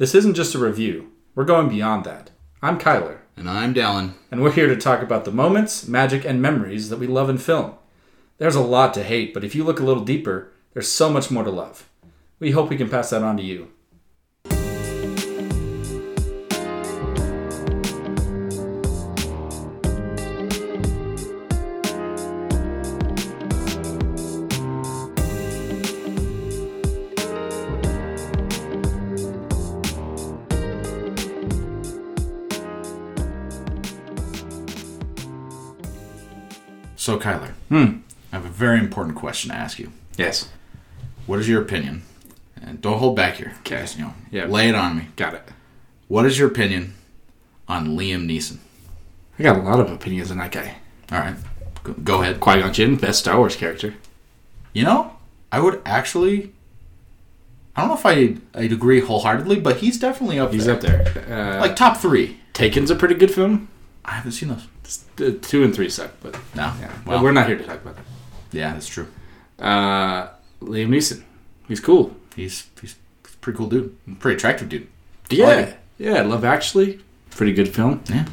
This isn't just a review, we're going beyond that. I'm Kyler, And I'm Dallin. and we're here to talk about the moments, magic, and memories that we love in film. There's a lot to hate, but if you look a little deeper, there's so much more to love. We hope we can pass that on to you. Kyler, Hmm. I have a very important question to ask you. Yes. What is your opinion? And don't hold back here. Okay. Just, you know, Yeah. lay it on me. Got it. What is your opinion on Liam Neeson? I got a lot of opinions on that guy. All right, go, go ahead. Qui Gon Jinn, best Star Wars character. You know, I would actually. I don't know if I I'd agree wholeheartedly, but he's definitely up there. He's there. up there. Uh, Like top three. Taken's a pretty good film. I haven't seen those. Two and three suck, but No. yeah. Well, we're not here to talk about that. yeah, that's true. Uh, Liam Neeson, he's cool. He's he's, pretty cool dude. Pretty attractive dude. Yeah, like yeah. Love Actually, pretty good film. Yeah.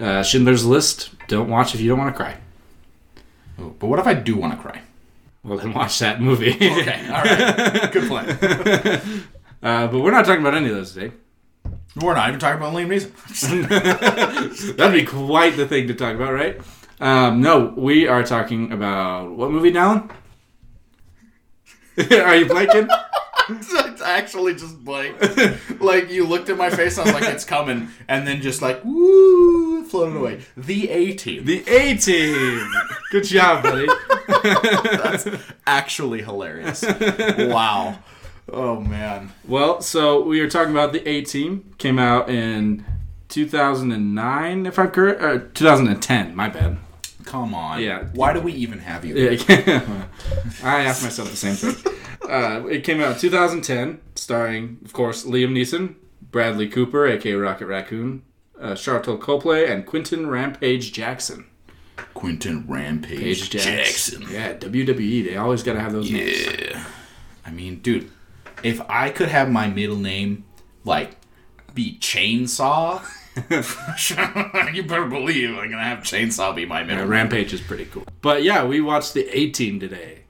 Uh, Schindler's List, don't watch if you don't want to cry. Oh, But what if I do want to cry? Well, then watch that movie. Okay. All right. Good plan. uh, but we're not talking about any of those today. We're not even talking about Liam Neeson. That'd be quite the thing to talk about, right? Um, no, we are talking about what movie, Dallin? are you blanking? it's actually just blank. like you looked at my face, I was like, "It's coming," and then just like woo, floated away. The A Team. the A Team. Good job, buddy. That's actually hilarious. wow. Oh man. Well, so we are talking about the A Team. Came out in 2009, if I'm correct. Uh, 2010. My bad. Come on. Yeah. Why do we even have you? Yeah, I asked myself the same thing. Uh, it came out in 2010, starring, of course, Liam Neeson, Bradley Cooper, aka Rocket Raccoon, uh, Sharlto Copley, and Quinton Rampage Jackson. Quinton Rampage Page Jackson. Yeah, WWE. They always got to have those names. Yeah. I mean, dude, if I could have my middle name like be Chainsaw, you better believe I'm gonna have Chainsaw be my middle name. Rampage is pretty cool. But yeah, we watched the A Team today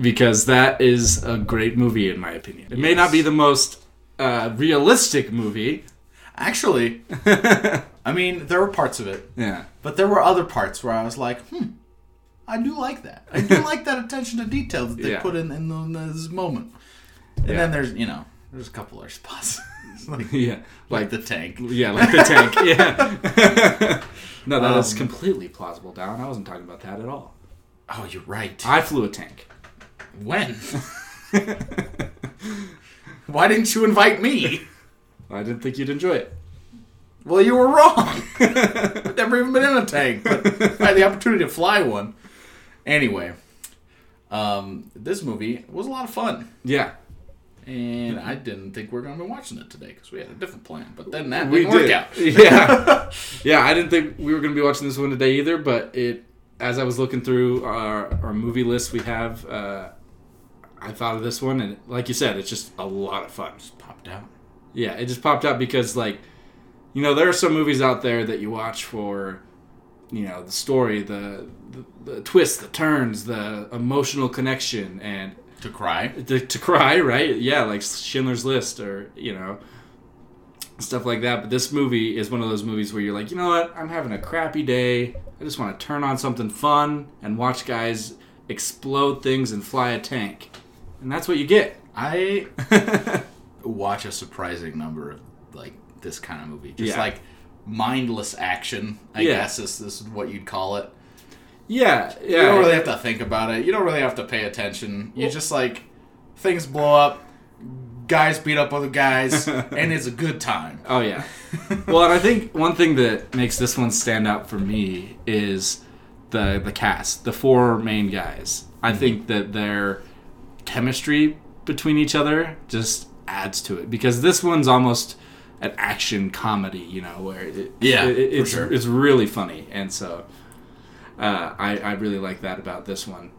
because that is a great movie in my opinion. It may not be the most uh, realistic movie. Actually, I mean, there were parts of it, Yeah. but there were other parts where I was like, hmm, I do like that. I do like that attention to detail that they Yeah. put in in, in this moment. And Yeah. then there's, you know, there's a couple other spots. like, Yeah. like the tank. Yeah, like the tank. Yeah. no, that is Um, completely plausible, Down. I wasn't talking about that at all. Oh, you're right. I flew a tank. When? Why didn't you invite me? I didn't think you'd enjoy it. Well, you were wrong. I've never even been in a tank, but I had the opportunity to fly one. Anyway, um, this movie was a lot of fun, Yeah. And I didn't think we were going to be watching it today because we had a different plan. But then that We didn't work out. Yeah. yeah, I didn't think we were going to be watching this one today either, but it as I was looking through our, our movie list we have, uh, I thought of this one, and like you said, it's just a lot of fun. Just popped out. Yeah, it just popped out because like, you know, there are some movies out there that you watch for, you know, the story, the the, the twists, the turns, the emotional connection, and To cry. to, to cry, right? Yeah, like Schindler's List or you know stuff like that. But this movie is one of those movies where you're like, you know what? I'm having a crappy day. I just want to turn on something fun and watch guys explode things and fly a tank, and that's what you get. I watch a surprising number of like this kind of movie. Just Yeah. like mindless action, I Yeah. guess is this is what you'd call it. Yeah, yeah. You don't really have to think about it. You don't really have to pay attention. You just like things blow up, guys beat up other guys, and it's a good time. Oh yeah. well, and I think one thing that makes this one stand out for me is the the cast, the four main guys. I hmm. think that their chemistry between each other just adds to it because this one's almost an action comedy, you know, where it, Yeah, it- it- it's sure. it's really funny, and so uh, I I really like that about this one.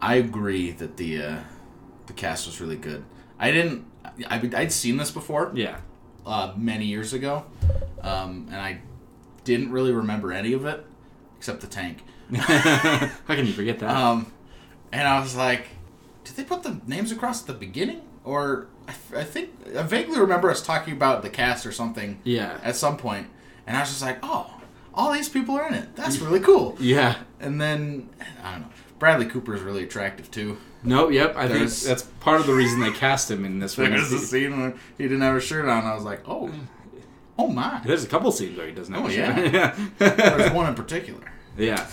I agree that the uh, the cast was really good. I didn't I, I'd seen this before Yeah. uh, many years ago, um, and I didn't really remember any of it except the tank. How can you forget that? Um, and I was like, did they put the names across at the beginning? Or I, f- I think I vaguely remember us talking about the cast or something yeah. at some point, and I was just like, oh, all these people are in it. That's really cool. Yeah. And then I don't know. Bradley Cooper is really attractive too. No, yep. I There's- think that's part of the reason they cast him in this one. There's a scene where he didn't have a shirt on. I was like, oh, mm. oh my. There's a couple scenes where he doesn't have Oh, a yeah. shirt. yeah. There's one in particular. Yeah.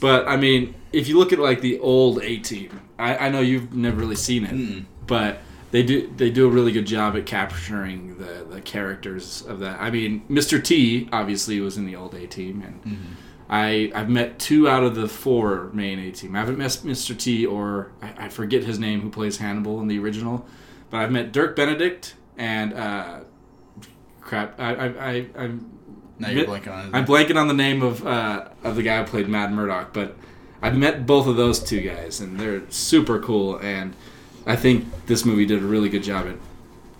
But I mean, if you look at like the old A Team, I, I know you've never really seen it, Mm-mm. but they do they do a really good job at capturing the the characters of that. I mean, Mr. T obviously was in the old A Team, and Mm-hmm. I I've met two out of the four main A Team. I haven't met Mr. T or I, I forget his name who plays Hannibal in the original, but I've met Dirk Benedict and uh, crap. I I I. I'm Now you're Bit- blanking on it. I'm blanking on the name of uh, of the guy who played Mad Murdock, but I've met both of those two guys, and they're super cool. And I think this movie did a really good job at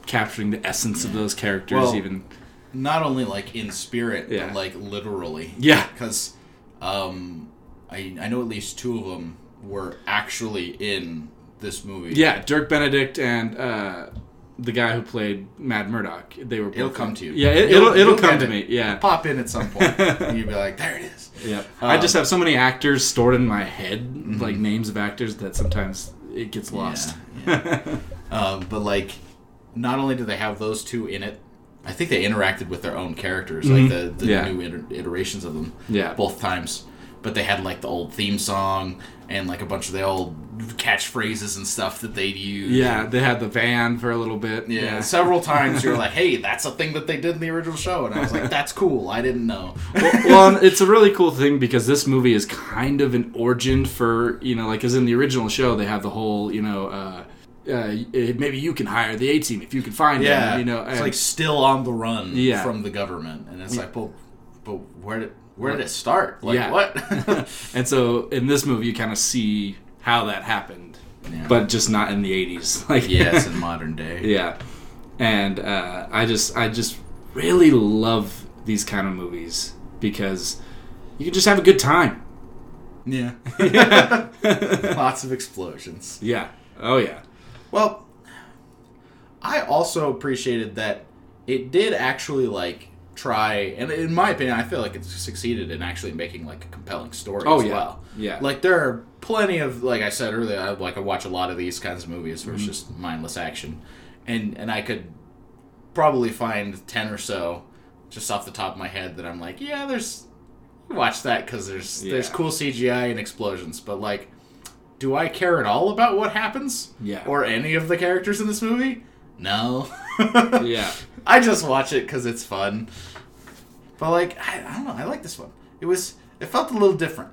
capturing the essence of those characters. Well, even Not only like in spirit, Yeah. but like literally. yeah, Because um, I I know at least two of them were actually in this movie. yeah, Dirk Benedict and uh, the guy who played Mad Murdock. They were. It'll both- come to you. Yeah, it, You'll- it'll it'll you'll come to it. me. Yeah. Pop in at some point, and you'd be like, "There it is." Yeah, I Um, just have so many actors stored in my head, like names of actors, that sometimes it gets lost. Yeah, Um, but like, not only do they have those two in it, I think they interacted with their own characters, like the, the Mm-hmm. Yeah. new iter- iterations of them, Yeah. both times. But they had like the old theme song and like a bunch of the old catchphrases and stuff that they'd use. Yeah, they had the van for a little bit. Yeah, several times you're like, "Hey, that's a thing that they did in the original show," and I was like, "That's cool. I didn't know." well, and it's a really cool thing because this movie is kind of an origin for you know, like as in the original show, they have the whole you know, uh, uh, maybe you can hire the A team if you can find Yeah, them. You know, it's like still on the run Yeah. from the government, and it's like, "But, but where did where did it start? Like Yeah. what?" and so in this movie, you kind of see how that happened, Yeah. but just not in the '80s. Like yes, in modern day. yeah, and uh, I just I just really love these kind of movies because you can just have a good time. Yeah. Lots of explosions. Yeah. Oh yeah. Well, I also appreciated that it did actually like try, and in my opinion, I feel like it succeeded in actually making like a compelling story Oh as yeah. well. Yeah. Like there are plenty of, like I said earlier, I like I watch a lot of these kinds of movies where Mm-hmm. just mindless action, and and I could probably find ten or so just off the top of my head that I'm like, yeah, there's watch that because there's there's cool CGI and explosions, but like. Do I care at all about what happens? Yeah. Or any of the characters in this movie? No. yeah. I just watch it because it's fun. But like, I, I don't know. I like this one. It was. It felt a little different.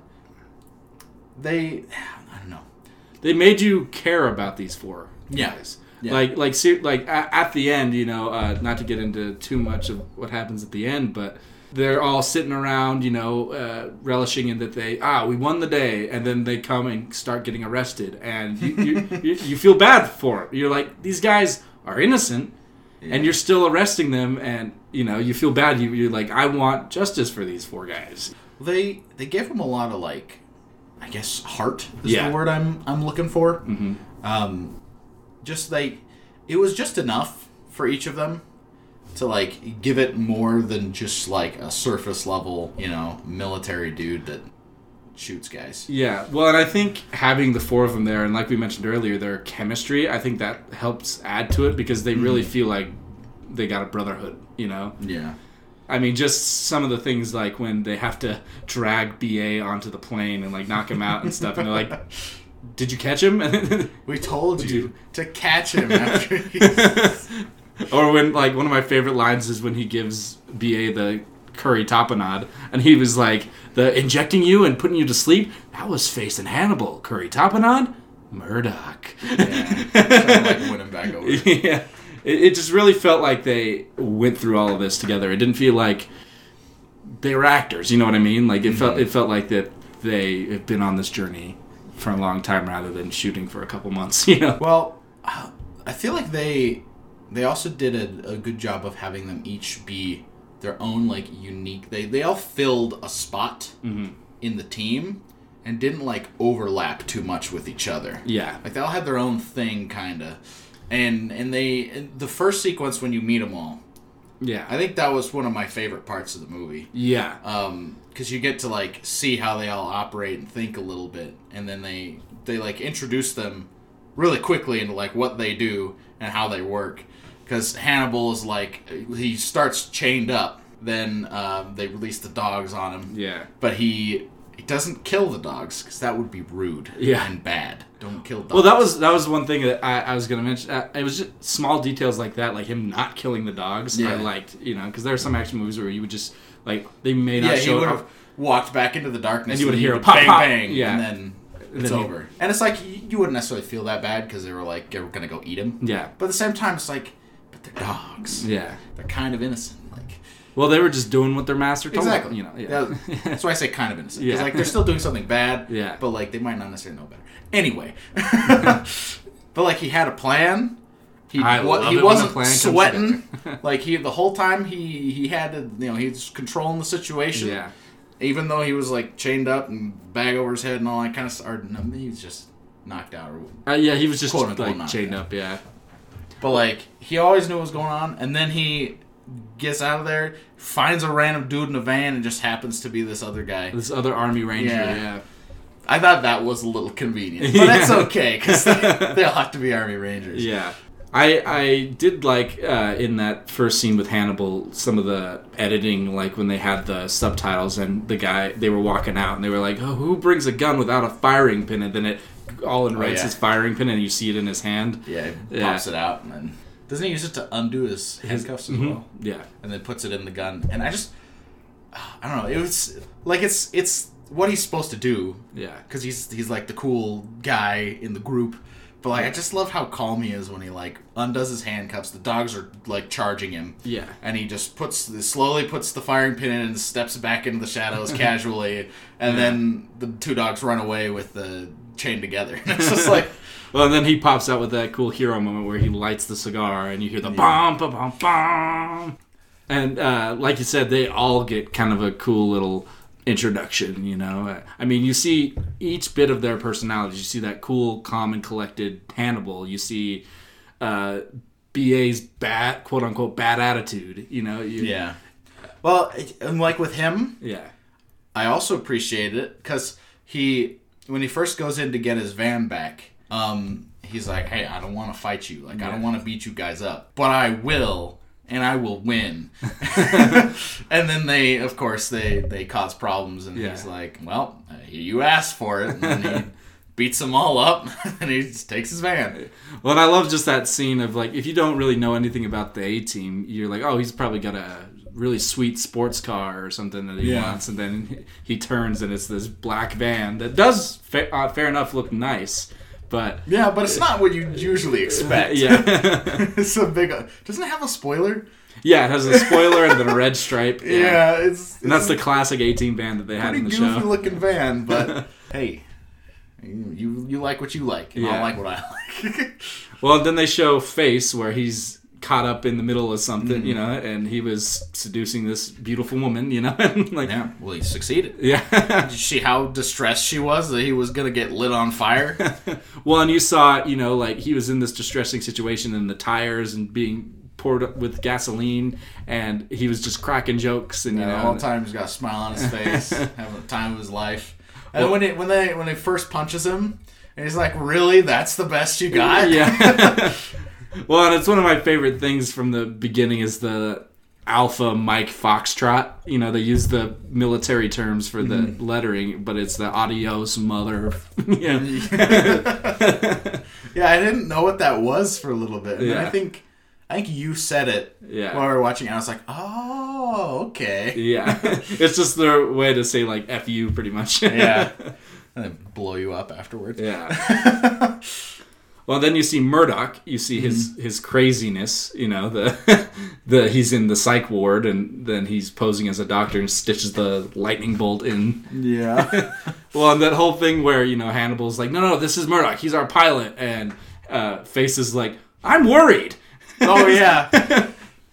They. I don't know. They made you care about these four Yeah. guys. Yeah. Like like ser- like a- at the end, you know, uh, not to get into too much of what happens at the end, but they're all sitting around, you know, uh, relishing in that they ah we won the day, and then they come and start getting arrested, and you you, you, you feel bad for it. You're like these guys are innocent, and you're still arresting them, and you know you feel bad. You, you're like I want justice for these four guys. They they gave him a lot of like, I guess heart is Yeah. the word I'm I'm looking for. Mm-hmm. Um, just like it was just enough for each of them to like give it more than just like a surface level, you know, military dude that shoots guys. Yeah, well, and I think having the four of them there, and like we mentioned earlier, their chemistry, I think that helps add to it because they really mm-hmm. feel like they got a brotherhood. You know, Yeah. I mean, just some of the things like when they have to drag BA onto the plane and like knock him out and stuff, and they're like, "Did you catch him?" We told you to catch him after he... or when like one of my favorite lines is when he gives BA the curry tapenade, and he was like, "The injecting you and putting you to sleep that was facing Hannibal. Curry tapenade, Murdock." yeah. Like win him back over. yeah, it, it just really felt like they went through all of this together. It didn't feel like they were actors. You know what I mean? Like it felt mm-hmm. it felt like that they have been on this journey for a long time rather than shooting for a couple months. You know? Well, I feel like they they also did a, a good job of having them each be their own like unique. They they all filled a spot in the team and didn't like overlap too much with each other. Yeah. Like they all had their own thing, kind of. And and they and the first sequence when you meet them all, Yeah. I think that was one of my favorite parts of the movie. yeah. Um, because you get to like see how they all operate and think a little bit, and then they they like introduce them really quickly into like what they do and how they work. Because Hannibal is like he starts chained up, then um, they release the dogs on him, yeah. but he he doesn't kill the dogs because that would be rude Yeah. and bad. Don't kill dogs. Well, that was that was one thing that I, I was gonna mention. Uh, it was just small details like that, like him not killing the dogs. Yeah. I liked, you know, because there are some action movies where you would just like they may not yeah. Show up. have walked back into the darkness, And you would hear a pop, bang, pop. bang, Yeah. and then it's then he- over. And it's like y- you wouldn't necessarily feel that bad because they were like they were gonna go eat him. Yeah, But at the same time, it's like, but they're dogs. yeah. They're kind of innocent. Like Well, they were just doing what their master told exactly. them. You know, yeah. That's why I say kind of innocent. Yeah. like they're still doing something bad. Yeah. But like they might not necessarily know better. Anyway. but like he had a plan. He I love he wasn't the plan comes sweating. like he the whole time he he had to you know he was controlling the situation. yeah, Even though he was like chained up and bag over his head and all that kind of stuff. Or, no, he was just knocked out or uh, yeah. He was just like chained bad. up. Yeah, But like he always knew what was going on, and then he gets out of there, finds a random dude in a van, and just happens to be this other guy. this other army ranger. Yeah. Yeah, I thought that was a little convenient, but that's okay because they, they all have to be army rangers. yeah. I I did like uh, in that first scene with Hannibal some of the editing, like when they had the subtitles and the guy they were walking out and they were like, "Oh, who brings a gun without a firing pin?" And then it all in writes yeah. his firing pin and you see it in his hand. Yeah, he Yeah. pops it out, and then doesn't he use it to undo his handcuffs as Mhm. well? Yeah, And then puts it in the gun, and I just, I don't know. It was like it's it's what he's supposed to do yeah. because he's he's like the cool guy in the group. But like, I just love how calm he is when he like undoes his handcuffs. The dogs are like charging him, Yeah. and he just puts slowly puts the firing pin in and steps back into the shadows casually, and then the two dogs run away with the chain together. It's just like, Well, and then he pops out with that cool hero moment where he lights the cigar and you hear the bomb, bomb, bomb, bomb. And uh, like you said, they all get kind of a cool little introduction, you know? I mean, you see each bit of their personalities. You see that cool, calm, and collected Hannibal. You see uh, BA's bad, quote unquote, bad attitude, you know? You, yeah. Well, and like with him, Yeah. I also appreciate it because he, when he first goes in to get his van back, um, he's like, "Hey, I don't want to fight you. Like, I don't want to beat you guys up, but I will, and I will win." and then they, of course, they they cause problems, and he's like, "Well, you asked for it," and then he beats them all up, and he just takes his van. Well, and I love just that scene of like, if you don't really know anything about the A team, you're like, oh, he's probably got a really sweet sports car or something that he Yeah. wants, and then he turns and it's this black van that does, fa- uh, fair enough, look nice, but Yeah, but it's not what you usually expect. yeah, it's a big. Doesn't it have a spoiler? yeah, it has a spoiler and then a red stripe. Yeah, Yeah, it's. and that's the classic team van that they had in the show it's looking van, but hey, you, you you like what you like, and I like what I like. Well, then they show Face where he's caught up in the middle of something, Mm-hmm. you know, and he was seducing this beautiful woman, you know, and like yeah, well, he succeeded. yeah. Did you see how distressed she was that he was gonna get lit on fire? Well, and you saw, you know, like he was in this distressing situation and the tires and being poured up with gasoline, and he was just cracking jokes and you know, all the time he's got a smile on his face, having the time of his life. And then when it, when they when they first punches him, and he's like, "Really? That's the best you got?" yeah. Well, and it's one of my favorite things from the beginning is the Alpha Mike Foxtrot. You know, they use the military terms for the Mm-hmm. lettering, but it's the adios mother. yeah. Yeah, I didn't know what that was for a little bit. And then I think I think you said it Yeah. while we were watching. And I was like, "Oh, okay." yeah. it's just their way to say like F you pretty much. Yeah. and then blow you up afterwards. Yeah. Well, then you see Murdock. You see his Mm-hmm. his craziness. You know the the he's in the psych ward, and then he's posing as a doctor and stitches the lightning bolt in. Yeah. Well, and that whole thing where you know Hannibal's like, no, no, this is Murdock. He's our pilot, and uh, Face is like, I'm worried. Oh yeah.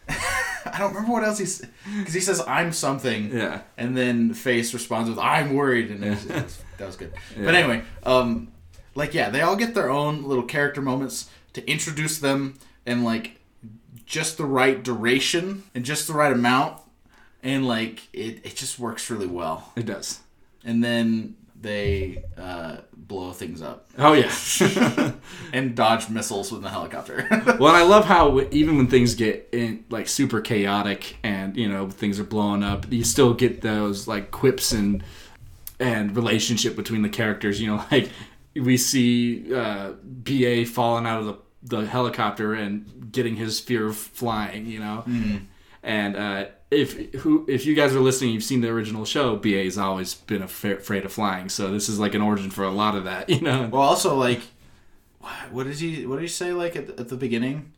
I don't remember what else he's because he says I'm something. Yeah. And then Face responds with I'm worried, and it was, it was- that was good. But anyway, um, like yeah, they all get their own little character moments to introduce them and like just the right duration and just the right amount, and like it it just works really well. It does. And then they uh, blow things up Oh yeah. and dodge missiles with the helicopter. well, and I love how even when things get in, like super chaotic and you know things are blowing up, you still get those like quips and and relationship between the characters. You know, like we see uh, Ba falling out of the the helicopter and getting his fear of flying. You know, and uh, if who if you guys are listening, you've seen the original show. Ba has always been afraid of flying, so this is like an origin for a lot of that. You know. Well, also like, what- did he? What did he say? Like at, at the beginning,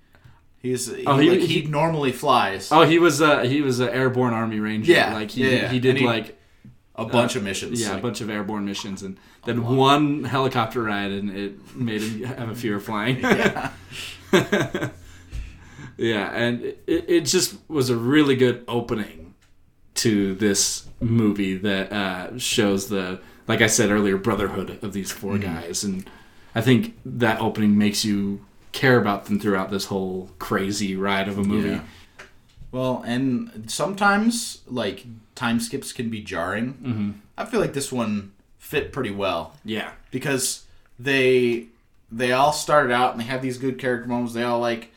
he's he, Oh, he- like, he, he- normally flies Oh, he was uh he was an airborne army ranger. Yeah, like he yeah, he did like a bunch of missions. yeah a bunch of airborne missions, and then one helicopter ride, and it made him have a fear of flying. yeah. yeah, and it, it just was a really good opening to this movie that uh, shows the like I said earlier brotherhood of these 4 Mm-hmm. guys, and I think that opening makes you care about them throughout this whole crazy ride of a movie. Yeah. Well, and sometimes like time skips can be jarring. Mm-hmm. I feel like this one fit pretty well yeah. because they they all started out and they had these good character moments. They all like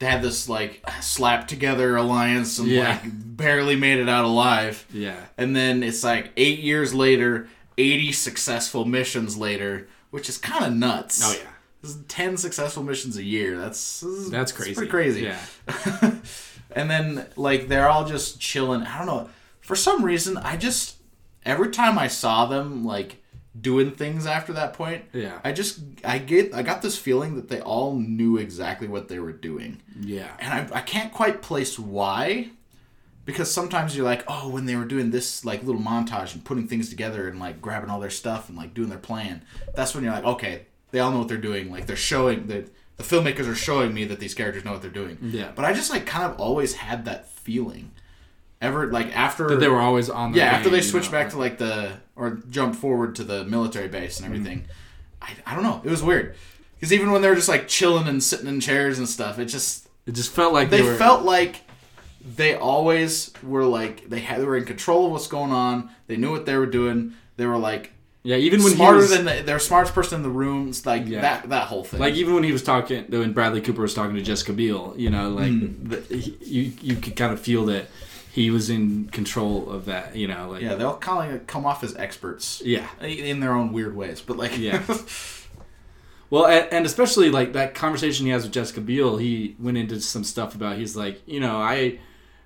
they had this like slap together alliance and Yeah. like barely made it out alive. Yeah. And then it's like eight years later, 80 successful missions later, which is kind of nuts. Oh yeah. This is 10 successful missions a year. That's That's that's crazy. pretty crazy. Yeah. and then like they're all just chilling. I don't know. For some reason, I just every time I saw them like doing things after that point, Yeah. I just I get I got this feeling that they all knew exactly what they were doing Yeah. and I, I can't quite place why because sometimes you're like oh when they were doing this like little montage and putting things together and like grabbing all their stuff and like doing their plan that's when you're like okay they all know what they're doing like they're showing that the filmmakers are showing me that these characters know what they're doing Yeah. but i just like kind of always had that feeling ever like after That they were always on the yeah after way, they you switch know, back to like the or jumped forward to the military base and mhm. everything I, I don't know it was weird because even when they were just like chilling and sitting in chairs and stuff it just It just felt like they they, were, felt like they always were like they had they were in control of what's going on. They knew what they were doing. They were like yeah. Even when smarter he was, than the, they're smartest person in the room. Like Yeah. that that whole thing. like even when he was talking when Bradley Cooper was talking to Jessica Biel, you know, like Hmm. the, he, you you could kind of feel that he was in control of that, you know, like yeah, they all kind of come off as experts yeah. in their own weird ways. But like Yeah. Well, and, and especially like that conversation he has with Jessica Biel, he went into some stuff about he's like, you know, I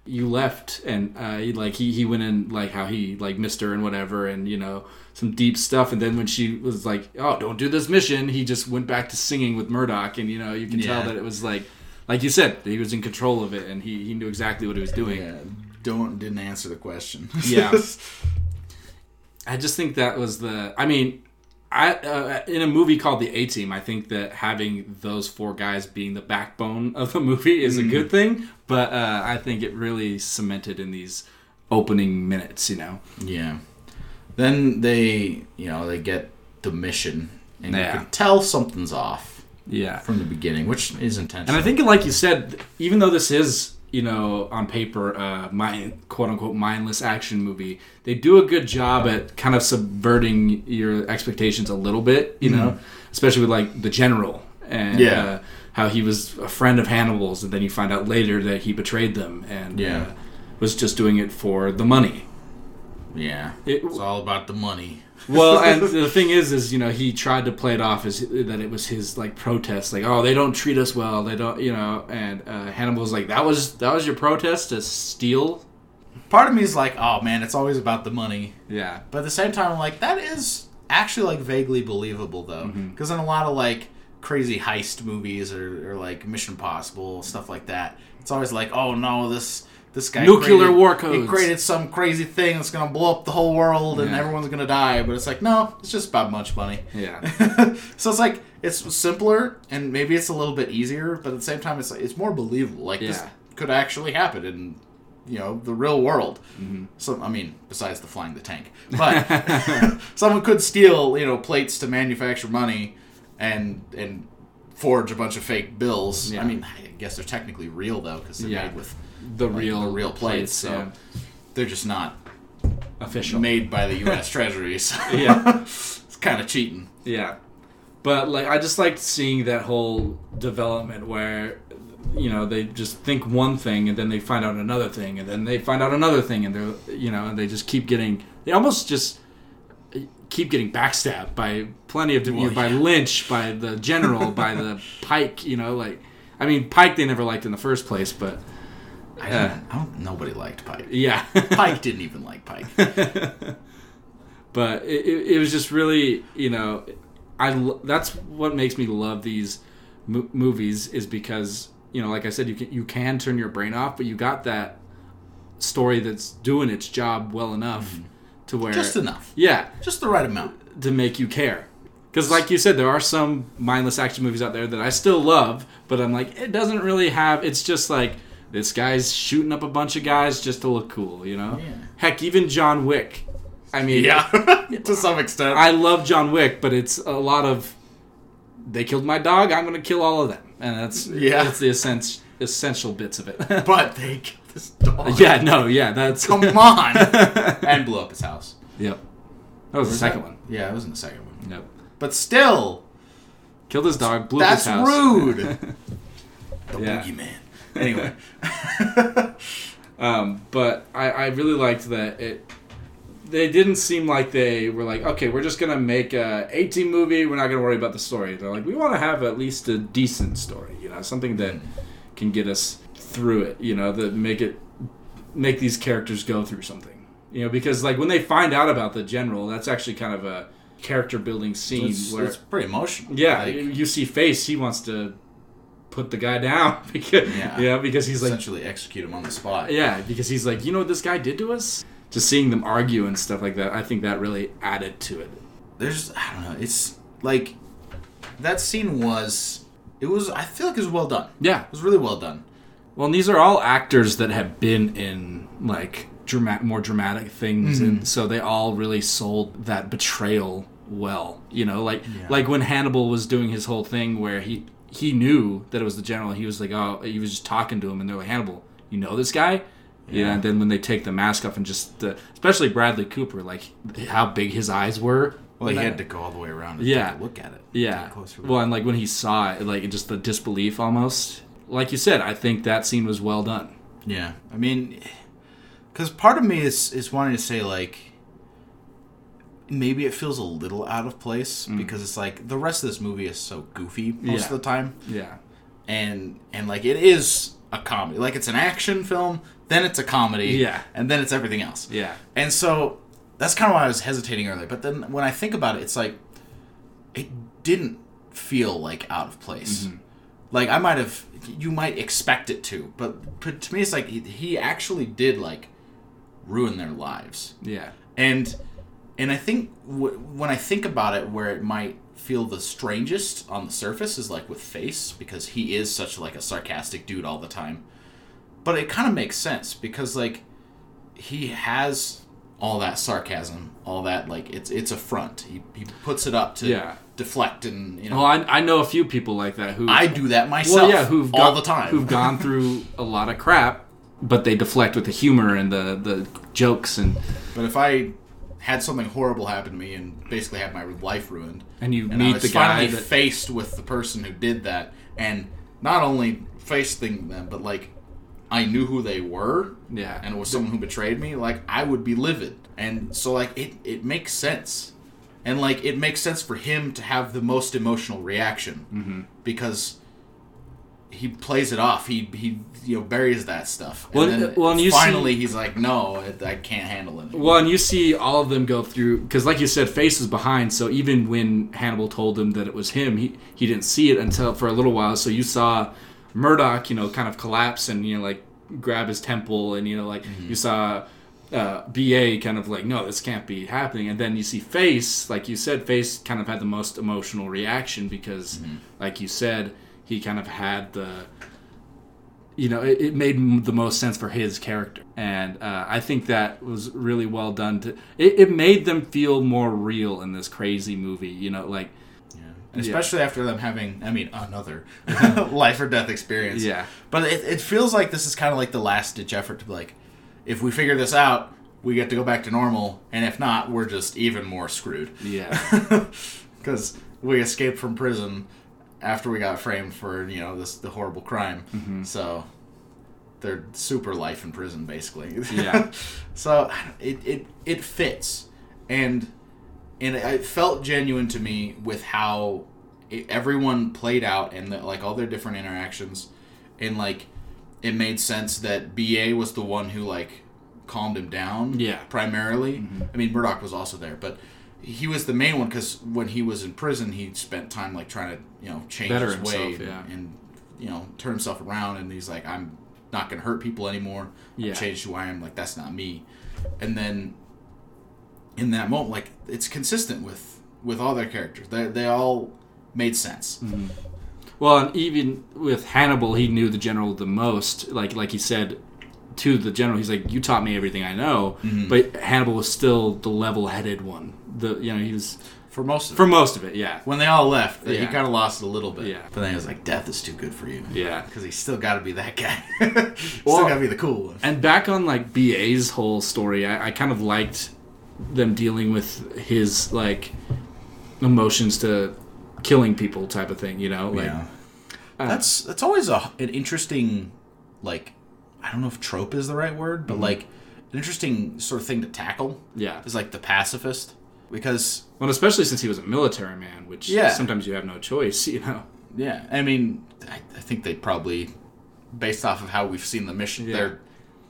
you left and uh, like he he went in like how he like missed her and whatever and you know some deep stuff and then when she was like oh don't do this mission he just went back to singing with Murdock and you know you can tell that it was like like you said he was in control of it and he, he knew exactly what he was doing yeah, don't didn't answer the question. Yeah. I just think that was the. I mean, I uh, in a movie called The A Team, I think that having those four guys being the backbone of the movie is a good thing. But uh, I think it really cemented in these opening minutes. You know. yeah. Then they you know they get the mission and Yeah. you can tell something's off Yeah. from the beginning, which is intentional. And I think, like you said, even though this is, you know, on paper, uh, mind, quote unquote, mindless action movie, they do a good job at kind of subverting your expectations a little bit, you know, especially with like the general and Yeah. uh, how he was a friend of Hannibal's, and then you find out later that he betrayed them and Yeah. uh, was just doing it for the money. Yeah, It- it's all about the money. well, and the thing is, is you know he tried to play it off as that it was his like protest, like oh they don't treat us well, they don't, you know, and uh, Hannibal was like that was that was your protest to steal, Part of me is like, oh man, it's always about the money. yeah, But at the same time, I'm like, that is actually like vaguely believable though, Mm-hmm. because in a lot of like crazy heist movies or, or like Mission Impossible stuff like that, it's always like, oh no, this this guy Nuclear created- war He created some crazy thing that's gonna blow up the whole world and Yeah. everyone's gonna die. But it's like, no, it's just about much money. yeah, so it's like it's simpler and maybe it's a little bit easier, but at the same time, it's like, it's more believable. Like this could actually happen in you know the real world. Mm-hmm. So I mean, besides the flying the tank, but someone could steal you know plates to manufacture money and and forge a bunch of fake bills. Yeah. I mean, I guess they're technically real though because they're Yeah. made with the like, real the real plates. So yeah. they're just not official. made by the U.S. Treasury. So Yeah. it's kind of cheating. Yeah. But like I just liked seeing that whole development where you know, they just think one thing and then they find out another thing and then they find out another thing and they're you know, and they just keep getting they almost just eh, keep getting backstabbed by plenty of you know, Well, by yeah. Lynch, by the general, by the Pike, you know, like I mean Pike they never liked in the first place, but I, don't, I don't. Nobody liked Pike. yeah. Pike didn't even like Pike. but it, it, it was just really you know i that's what makes me love these mo- movies is because you know like i said you can you can turn your brain off but you got that story that's doing its job well enough to where Mm-hmm. Just enough. yeah Just the right amount. to make you care because like you said there are some mindless action movies out there that i still love but i'm like it doesn't really have it's just like this guy's shooting up a bunch of guys just to look cool you know Yeah. heck even john wick i mean Yeah, to some extent. I love John Wick, but it's a lot of they killed my dog. I'm gonna kill all of them, and that's Yeah. that's the essential essential bits of it. but they killed this dog. yeah, no, yeah, that's Come on. and blew up his house. yep. That was the second that- one. Yeah, it was in the second one. Yep. But still, Killed his dog, blew that's up his house. rude. the Yeah. boogeyman. Anyway. Um, but I, I really liked that it. They didn't seem like they were like, okay, we're just gonna make a 18 movie. We're not gonna worry about the story. They're like, we want to have at least a decent story, you know, something that can get us through it, you know, that make it make these characters go through something, you know, because like when they find out about the general, that's actually kind of a character building scene it's, where it's pretty emotional. yeah, Like, you, you see face, he wants to put the guy down because Yeah. because he's like essentially execute him on the spot. yeah, because he's like, you know what this guy did to us? Just seeing them argue and stuff like that, I think that really added to it. There's, I don't know, it's like, that scene was, it was, I feel like it was well done. Yeah. It was really well done. Well, and these are all actors that have been in like dramatic, more dramatic things, and mm-hmm. so they all really sold that betrayal well. You know, like Yeah. like when Hannibal was doing his whole thing where he he knew that it was the general. He was like, oh, he was just talking to him, and they're like, Hannibal, you know this guy. Yeah, Yeah. and then when they take the mask off and just, uh, especially Bradley Cooper, like how big his eyes were. Well, he had to go all the way around and Yeah. look at it. Yeah. Well, and like when he saw it, like just the disbelief almost. Like you said, I think that scene was well done. Yeah, I mean, because part of me is is wanting to say like maybe it feels a little out of place because it's like the rest of this movie is so goofy most Mm. Yeah. of the time, Yeah. and and like it is a comedy, like it's an action film, then it's a comedy, Yeah. and then it's everything else, Yeah. and so that's kind of why I was hesitating earlier. But then when I think about it, it's like it didn't feel like out of place. Mm-hmm. Like I might have, you might expect it to, but, but to me, it's like he, he actually did like ruin their lives, Yeah. and and I think w- when I think about it, where it might feel the strangest on the surface is like with Face because he is such like a sarcastic dude all the time, but it kind of makes sense because like he has all that sarcasm, all that like it's it's a front. He he puts it up to Yeah. deflect and you know. Well, I, I know a few people like that who I do that myself. well, yeah, who've all gone, the time. who've gone through a lot of crap, but they deflect with the humor and the the jokes and But if I had something horrible happen to me and basically had my life ruined, and you and I meet was the guy finally that faced with the person who did that, and not only facing them, but like I knew who they were, yeah and it was someone who betrayed me, like I would be livid. And so like it it makes sense. And like it makes sense for him to have the most emotional reaction Mm-hmm. because he plays it off. He he you know buries that stuff. Well, and then uh, well, and you see- finally he's like, no, I, I can't handle it. Well, and you see all of them go through because, like you said, Face was behind. So even when Hannibal told him that it was him, he he didn't see it until for a little while. So you saw Murdock, you know, kind of collapse and you know like grab his temple, and you know like mm-hmm. you saw uh, BA kind of like, no, this can't be happening. And then you see Face, like you said, Face kind of had the most emotional reaction because, mm-hmm. like you said, he kind of had the, you know, it, it made the most sense for his character. And uh, I think that was really well done. To it, it made them feel more real in this crazy movie. You know, like Yeah. And especially after them having, I mean, another life or death experience. Yeah. But it, it feels like this is kind of like the last ditch effort to be like, if we figure this out, we get to go back to normal, and if not, we're just even more screwed. yeah, Because we escaped from prison after we got framed for you know this the horrible crime. Mm-hmm. So they're super life in prison basically. Yeah. so it, it it fits, and and it felt genuine to me with how it, everyone played out and the, like all their different interactions, and like it made sense that Ba was the one who like calmed him down. Yeah. primarily. I mean, Murdock was also there, but he was the main one because when he was in prison, he spent time like trying to you know change Better his himself, way yeah. and you know turn himself around. And he's like, I'm not gonna hurt people anymore. Yeah. I've changed who I am. Like that's not me. And then in that moment, like it's consistent with with all their characters. They they all made sense. Mm-hmm. Well, and even with Hannibal, he knew the general the most. Like like he said to the general, he's like, "You taught me everything I know." Mm-hmm. But Hannibal was still the level-headed one. The you know he was For most of for it. most of it. Yeah, When they all left, he kind of lost a little bit. Yeah. But then he was like, "Death is too good for you." yeah. Because he's still got to be that guy. still Well- got to be the cool one. And back on like BA's whole story, I, I kind of liked them dealing with his like emotions to killing people type of thing. You know, like yeah. uh, that's that's always a an interesting, like, I don't know if trope is the right word, Mm-hmm. but like an interesting sort of thing to tackle. yeah. Is like the pacifist, because Well, especially since he was a military man, which Yeah. sometimes you have no choice. You know. yeah, I mean, I, I think they probably, based off of how we've seen the mission, Yeah. their,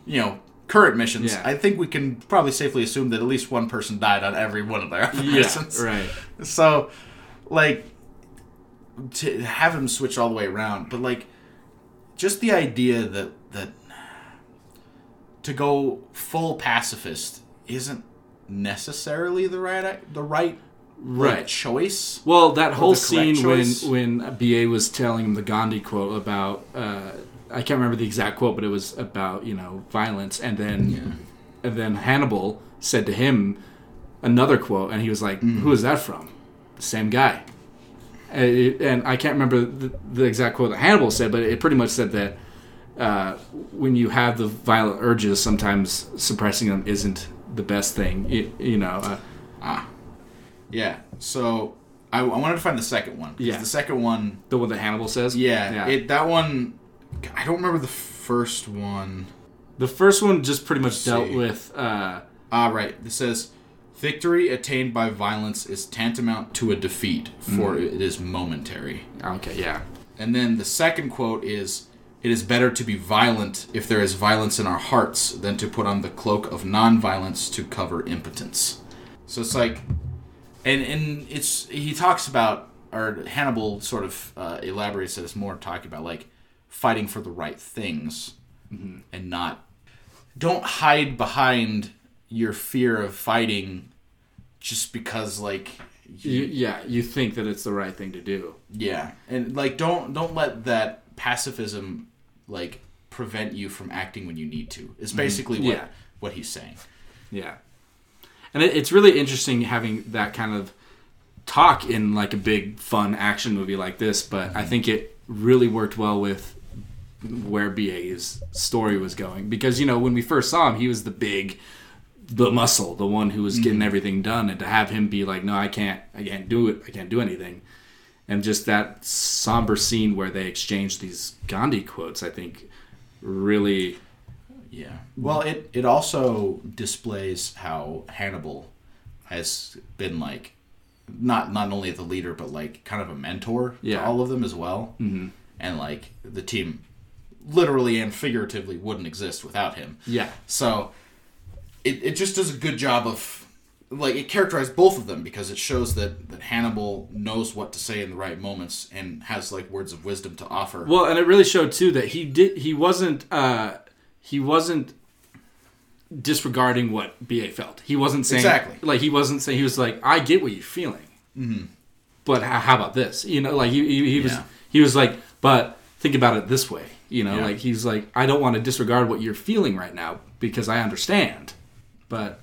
you know. Current missions, Yeah. I think we can probably safely assume that at least one person died on every one of their other missions. right. So, like, to have him switch all the way around, but like, just the idea that that to go full pacifist isn't necessarily the right the right like, choice. Well, that whole scene when choice. when BA was telling him the Gandhi quote about uh, I can't remember the exact quote, but it was about you know violence, and then and then Hannibal said to him another quote, and he was like, Mm-hmm. "Who is that from?" The same guy. And, it- and I can't remember the, the exact quote that Hannibal said, but it pretty much said that uh, when you have the violent urges, sometimes suppressing them isn't the best thing. You, you know. Uh, Ah, yeah. So I, I wanted to find the second one. Yeah. the second one. the one that Hannibal says. Yeah, Yeah. it that one. I don't remember the first one. The first one just pretty much dealt see. with uh, Ah, right. It says, "Victory attained by violence is tantamount to a defeat, for Mm. it is momentary." okay, yeah, And then the second quote is, "It is better to be violent if there is violence in our hearts than to put on the cloak of non-violence to cover impotence." So it's like, and and it's he talks about or Hannibal sort of uh, elaborates that it's more talking about like fighting for the right things and not don't hide behind your fear of fighting just because like you, yeah, you think that it's the right thing to do. yeah and like don't don't let that pacifism like prevent you from acting when you need to is mm-hmm. basically what Yeah. what he's saying Yeah, and it, it's really interesting having that kind of talk in like a big fun action movie like this. But I mm-hmm. think it really worked well with where BA's story was going because you know when we first saw him, he was the big. The muscle, the one who was getting mm-hmm. everything done, and to have him be like, "No, I can't, I can't do it, I can't do anything," and just that somber scene where they exchange these Gandhi quotes, I think, really yeah well it it also displays how hannibal has been like not not only the leader but like kind of a mentor Yeah. to all of them as well mm-hmm. and like the team literally and figuratively wouldn't exist without him yeah, So it, it just does a good job of like it characterized both of them because it shows that, that Hannibal knows what to say in the right moments and has like words of wisdom to offer. Well, and it really showed too that he did he wasn't uh he wasn't disregarding what BA felt. He wasn't saying Exactly. like he wasn't saying he was like I get what you're feeling, mm-hmm. but how, how about this? You know, like he he, he was Yeah. he was like, but think about it this way. You know, Yeah. like he's like I don't want to disregard what you're feeling right now because I understand, but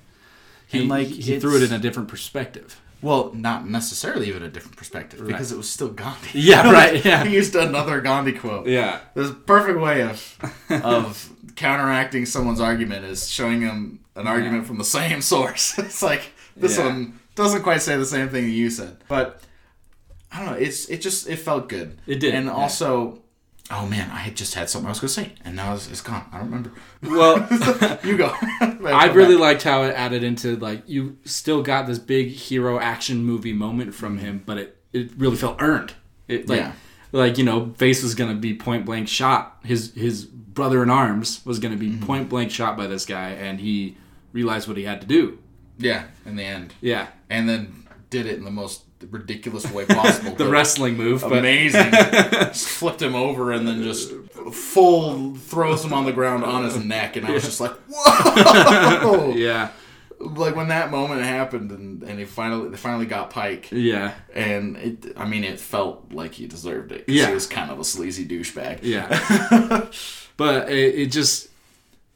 he And, like, he threw it in a different perspective. Well, not necessarily even a different perspective because it was still Gandhi. Yeah, right, yeah. he used another Gandhi quote. Yeah, There's a perfect way of of counteracting someone's argument is showing them an argument from the same source. It's like this Yeah. one doesn't quite say the same thing that you said, but I don't know. It's it just it felt good. It did, and yeah. also, oh man, I had just had something I was gonna say, and now it's, it's gone. I don't remember. well. you go. I really liked how it added into like you still got this big hero action movie moment from him, but it, it really felt earned. It like Yeah. like you know, Face was gonna be point blank shot. His his brother in arms was gonna be Mm-hmm. point blank shot by this guy, and he realized what he had to do. yeah. In the end, Yeah, and then did it in the most ridiculous way possible. the wrestling move, amazing. just flipped him over and then just full throws him on the ground on his neck, and I was just like, "Whoa!" yeah, Like when that moment happened, and, and he finally they finally got Pike, yeah, and it I mean it felt like he deserved it. Yeah. he was kind of a sleazy douchebag. yeah. but it, it just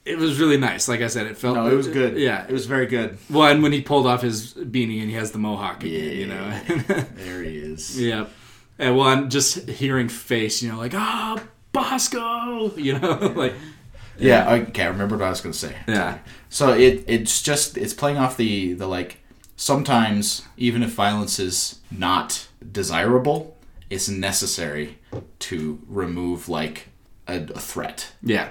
it was really nice. Like I said, it felt No, it was good. Yeah, it was very good. Well, and when he pulled off his beanie and he has the mohawk again, you know. There he is. yeah. And well, I'm just hearing face, you know, like ah, Bosco, you know, like Yeah, I can't remember what I was gonna say. yeah, So it it's just it's playing off the the like sometimes even if violence is not desirable, it's necessary to remove like a, a threat. yeah,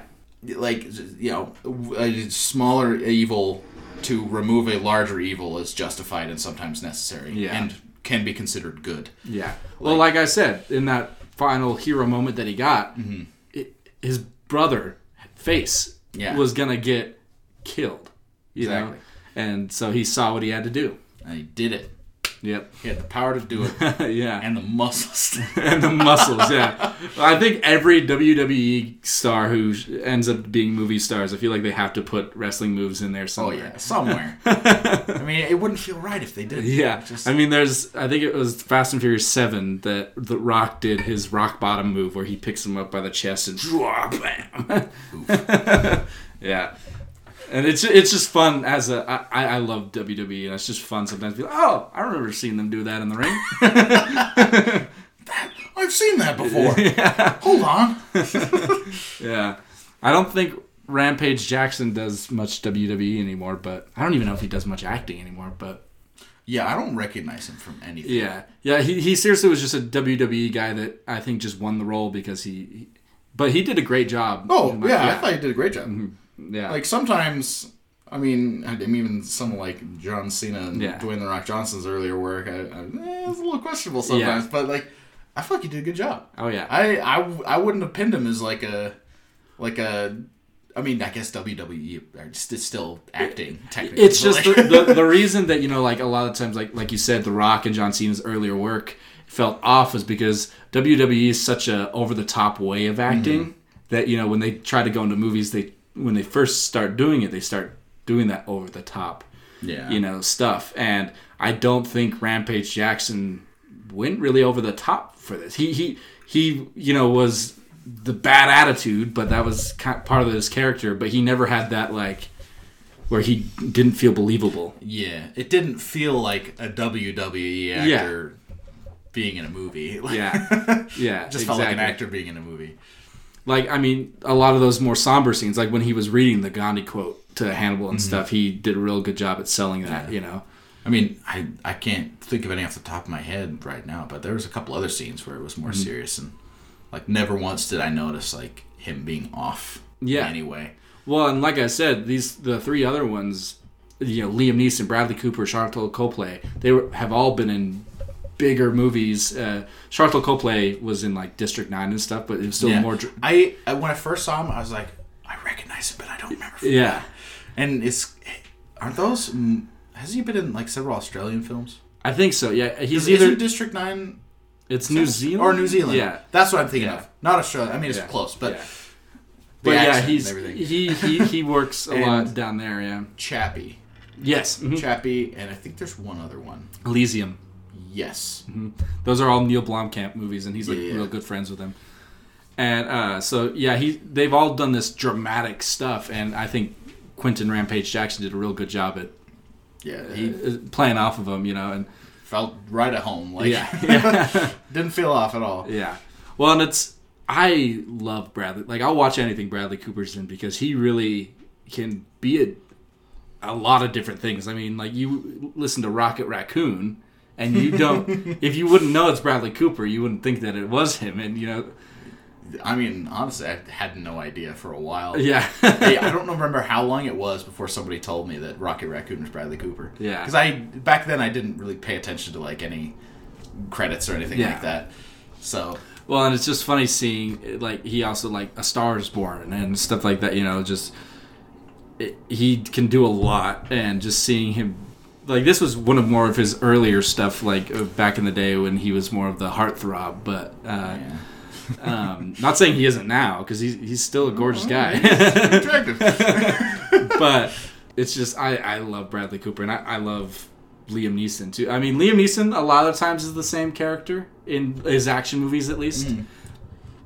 Like you know, a smaller evil to remove a larger evil is justified and sometimes necessary, Yeah. and can be considered good. yeah. Well, like I said, in that final hero moment that he got, mm-hmm. it, his brother face Yeah. was gonna get killed, you know, Exactly. and so he saw what he had to do. And he did it. Yep. He had the power to do it yeah. and the muscles. and the muscles. Yeah, I think every WWE star who ends up being movie stars, I feel like they have to put wrestling moves in there oh somewhere. yeah, somewhere. I mean, it wouldn't feel right if they did. Yeah, Just- I mean, there's. I think it was Fast and Furious Seven that The Rock did his rock bottom move where he picks him up by the chest and drop, bam. yeah, and it's it's just fun as a. I, I love WWE and it's just fun sometimes. to Be like, oh, I remember seeing them do that in the ring. I've seen that before. Hold on. Yeah, I don't think Rampage Jackson does much WWE anymore, but I don't even know if he does much acting anymore. But Yeah, I don't recognize him from anything. yeah, yeah, he, he seriously was just a WWE guy that I think just won the role because he, he but he did a great job. Oh, my- yeah, I thought he did a great job. Mm-hmm. Yeah, Like sometimes, I mean, I mean, even someone like John Cena and Yeah. Dwayne the Rock Johnson's earlier work, I, I, eh, it's a little questionable sometimes. Yeah. But like, I feel like he did a good job. oh yeah, I, I, I wouldn't have pinned him as like a, like a. I mean, I guess WWE is still acting technically. it's just like- the, the the reason that you know like a lot of times like like you said, The Rock and John Cena's earlier work felt off was because WWE is such a over the top way of acting Mm-hmm. that you know when they try to go into movies they when they first start doing it they start doing that over the top yeah, you know stuff. And i don't think rampage jackson went really over the top for this. He he he you know was the bad attitude but that was part of his character. But he never had that like where he didn't feel believable. Yeah, it didn't feel like a WWE actor being in a movie. Yeah. Yeah it just felt like an actor being in a movie. Like i mean a lot of those more somber scenes like when he was reading the gandhi quote to hannibal and stuff he did a real good job at selling that you know I mean, I I can't think of any off the top of my head right now, but there was a couple other scenes where it was more Mm-hmm. serious and like never once did I notice like him being off. Yeah. Anyway. Well, and like I said, these the three other ones, you know, Liam Neeson, Bradley Cooper, Sharlto Copley, they were, have all been in bigger movies. Uh, Sharlto Copley was in like District Nine and stuff, but it was still Yeah. more. dr- I, when I first saw him, I was like, I recognize him, but I don't remember. from Yeah, And it's aren't those? mm, Has he been in like several Australian films? I think so. Yeah, he's Is either District Nine it's New Zealand or New Zealand? Yeah, that's what I'm thinking Yeah. of. Not Australia. I mean, it's Yeah. close, but Yeah. but yeah, he's he, he he works a lot down there. Yeah. Chappie, Yes. mhm. Chappie, and I think there's one other one. Elysium. Yes. Those are all Neil Blomkamp movies, and he's like Yeah. real good friends with him. And uh, so yeah, he they've all done this dramatic stuff, and I think Quinton Rampage Jackson did a real good job at Yeah, he uh, playing off of him, you know, and felt right at home. Like, yeah, yeah, didn't feel off at all. yeah. Well, and it's I love Bradley. Like I'll watch anything Bradley Cooper's in because he really can be a a lot of different things. I mean, like you listen to Rocket Raccoon. And you don't, if you wouldn't know it's Bradley Cooper, you wouldn't think that it was him. And you know, I mean, honestly, I had no idea for a while. yeah, hey, I don't remember how long it was before somebody told me that Rocket Raccoon was Bradley Cooper. Yeah. Because I back then I didn't really pay attention to like any credits or anything Yeah. like that. So Well, and it's just funny seeing like he also like A Star Is Born and stuff like that. You know, just it, he can do a lot, and just seeing him like this was one of more of his earlier stuff, like uh, back in the day when he was more of the heartthrob. But uh, yeah. um, not saying he isn't now because he's he's still a gorgeous guy. attractive. but it's just I I love Bradley Cooper and I, I love Liam Neeson too. I mean Liam Neeson a lot of times is the same character in his action movies at least.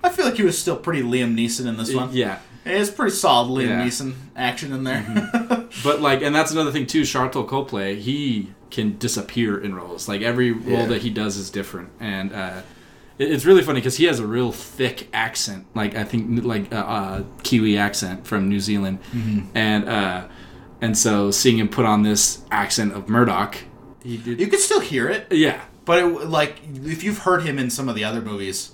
I feel like he was still pretty Liam Neeson in this one. Yeah. It's pretty solid Liam Yeah. Neeson action in there. But like, and that's another thing too. Sharlto Copley, he can disappear in roles. Like every role Yeah. that he does is different, and uh, it- it's really funny because he has a real thick accent. Like I think like uh, uh, Kiwi accent from New Zealand, and uh, and so seeing him put on this accent of Murdock, you could still hear it, yeah, but it, like if you've heard him in some of the other movies,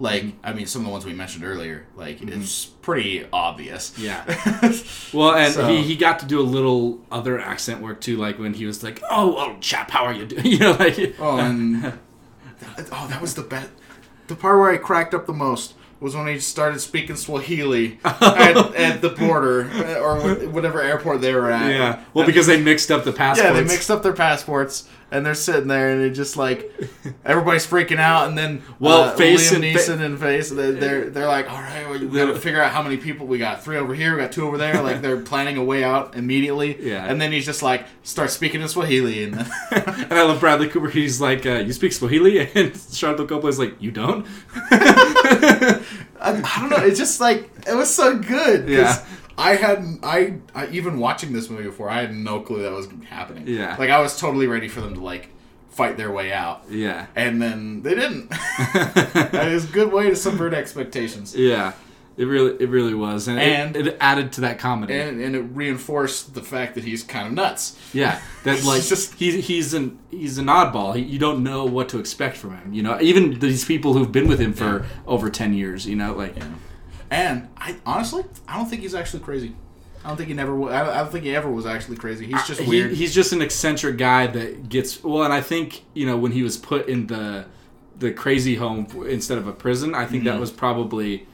like mm-hmm. I mean some of the ones we mentioned earlier, like mm-hmm. it's pretty obvious. Yeah. Well, and So- he, he got to do a little other accent work too, like when he was like, "Oh, oh, chap, how are you doing?" You know, like Oh, and oh, that was the best. The part where I cracked up the most was when he started speaking Swahili at, at the border or whatever airport they were at. yeah. Well, because they mixed up the passports. yeah, they mixed up their passports and they're sitting there and it just like everybody's freaking out and then Well, uh, Face Liam and Neeson Fa- and Face they're, they're they're like all right well, we gotta figure out how many people we got three over here we got two over there like they're planning a way out immediately Yeah. and then he's just like starts speaking in Swahili and then And I love Bradley Cooper. He's like, uh, "You speak Swahili," and Sharlto Copley's like, "You don't." I, I don't know. It's just like it was so good. Yeah. I had I, I even watching this movie before. I had no clue that was happening. Yeah. Like I was totally ready for them to like fight their way out, Yeah. and then they didn't. that is a good way to subvert expectations, Yeah. It really, it really was, and, And- it, it added to that comedy. and and it reinforced the fact that he's kind of nuts. yeah, that like just- he's he's an he's an oddball. He, you don't know what to expect from him. You know, even these people who've been with him for over ten years. You know, like And I honestly, I don't think he's actually crazy. I don't think he never. wa- I I don't think he ever was actually crazy. He's just He- weird. he's just an eccentric guy that gets well, and I think you know when he was put in the the crazy home instead of a prison, I think that Mm-hmm. was probably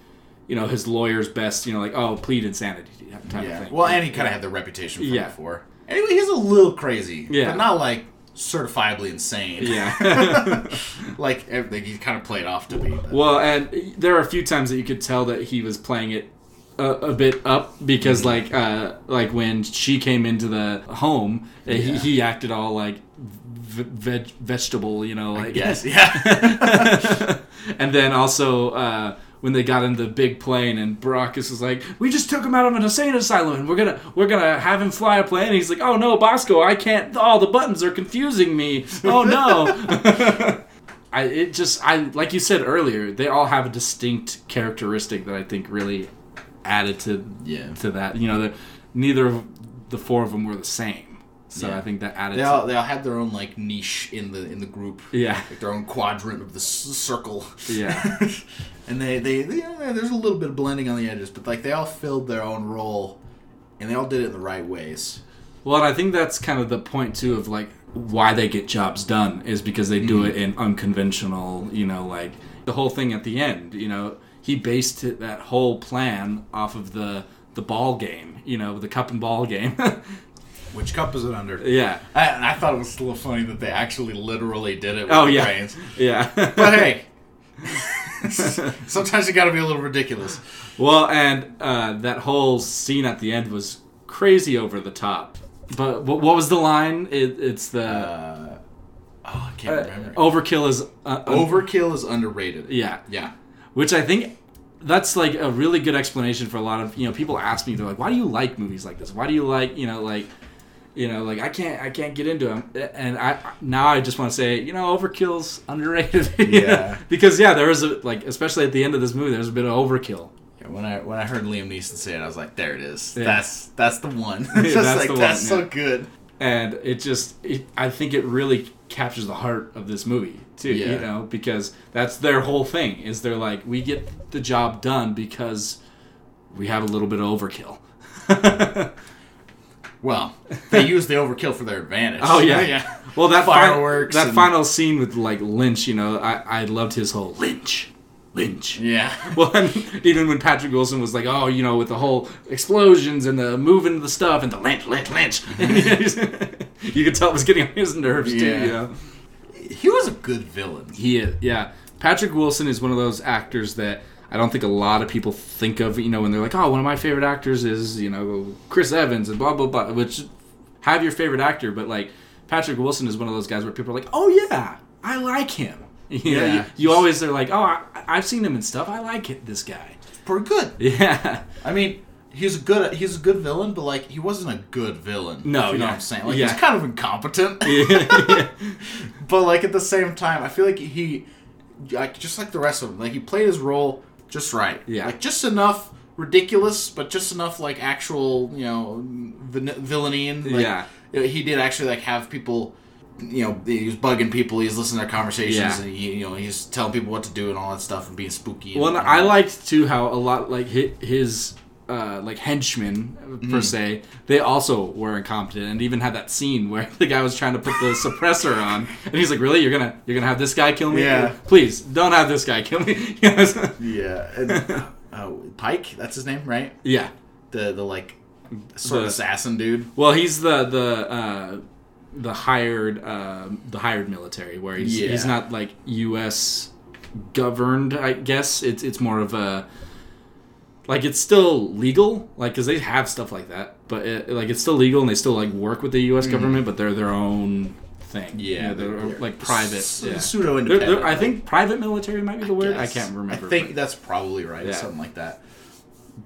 you know his lawyer's best. You know, like oh, plead insanity type yeah. of thing. Well, and he kind of had the reputation from Yeah. before. Anyway, he's a little crazy. Yeah. But not like certifiably insane. yeah. like everything he kind of played off to be. but- well, and there are a few times that you could tell that he was playing it. A, a bit up because Mm-hmm. like uh like when she came into the home uh, he, he acted all like veg- vegetable you know like yes, yeah. and then also uh, when they got in the big plane and Baracus was like, "We just took him out of an insane asylum, and we're gonna we're gonna have him fly a plane." And he's like, "Oh no, Bosco, I can't. All the buttons are confusing me. Oh no." I it just I like you said earlier, they all have a distinct characteristic that I think really added to Yeah. to that. You know, the, neither of the four of them were the same, so Yeah. I think that added. They to, all they all had their own like niche in the in the group. yeah, Like their own quadrant of the s- circle. yeah. and they, they they yeah, there's a little bit of blending on the edges, but like they all filled their own role, and they all did it in the right ways. Well, and I think that's kind of the point too of like why they get jobs done is because they do mm-hmm. it in unconventional, you know, like the whole thing at the end, you know, he based it, that whole plan off of the the ball game, you know, the cup and ball game. Which cup is it under? yeah. I, and I thought it was still funny that they actually literally did it with Oh the yeah. brains. Yeah. But hey, Sometimes you got to be a little ridiculous. Well, and uh, that whole scene at the end was crazy over the top. But what, what was the line? It, it's the Uh, oh, I can't uh, remember. overkill is uh, un- Overkill is underrated. yeah, Yeah. which I think that's like a really good explanation for a lot of you know people ask me they're like why do you like movies like this why do you like you know like you know like I can't I can't get into them and I now I just want to say you know overkill's underrated Yeah. because yeah there was a like especially at the end of this movie there's a bit of overkill Yeah, when I when I heard Liam Neeson say it, I was like, "There it is. Yeah. That's that's the one." Yeah, Just that's like the one, that's so yeah. good. and it just it, i think it really captures the heart of this movie too you know because that's their whole thing is they're like we get the job done because we have a little bit of overkill Well, they use the overkill for their advantage. oh yeah yeah. well that fi- Fireworks that and- final scene with like lynch you know i i loved his whole lynch lynch Yeah. well, and even when Patrick Wilson was like, "Oh, you know, with the whole explosions and the moving the stuff and the lynch, lynch, lynch," you could tell it was getting on his nerves too. Yeah. You know, He was a good villain. He is, yeah. Patrick Wilson is one of those actors that I don't think a lot of people think of, you know, when they're like, oh, one of my favorite actors is, you know, Chris Evans and blah, blah, blah, which have your favorite actor, but like Patrick Wilson is one of those guys where people are like, oh, yeah, I like him. You know, Yeah. you, you always are like, oh, I, I've seen him and stuff. I like it, this guy. Pretty good. Yeah. I mean, he's a good he's a good villain, but like he wasn't a good villain. No, you know what I'm saying. Like Yeah. he's kind of incompetent. but like at the same time, I feel like he, like just like the rest of them, like he played his role just right. Yeah. like just enough ridiculous, but just enough like actual you know vin- villainy and like, Yeah. He did actually like have people. You know, he was bugging people. He's listening to their conversations, Yeah. and he, you know, he's telling people what to do and all that stuff, and being spooky. And, Well, and. I liked too how a lot like his uh, like henchmen Mm-hmm. per se, they also were incompetent, and even had that scene where the guy was trying to put the suppressor on, and he's like, "Really, you're gonna you're gonna have this guy kill me? Yeah. Please don't have this guy kill me." Yeah, and, uh, Pike, that's his name, right? yeah. The the like sort The- of assassin dude. Well, he's the the uh, the hired uh, the hired military where he's Yeah. he's not like U.S. governed. I guess it's it's more of a like it's still legal, like because they have stuff like that, but it, like it's still legal and they still like work with the U.S. Mm-hmm. government, but they're their own thing. You know, they're, like private. Yeah. pseudo They're- independent. they're- I think private military might be the word. I can't remember. I think that's probably right. Yeah. Something like that.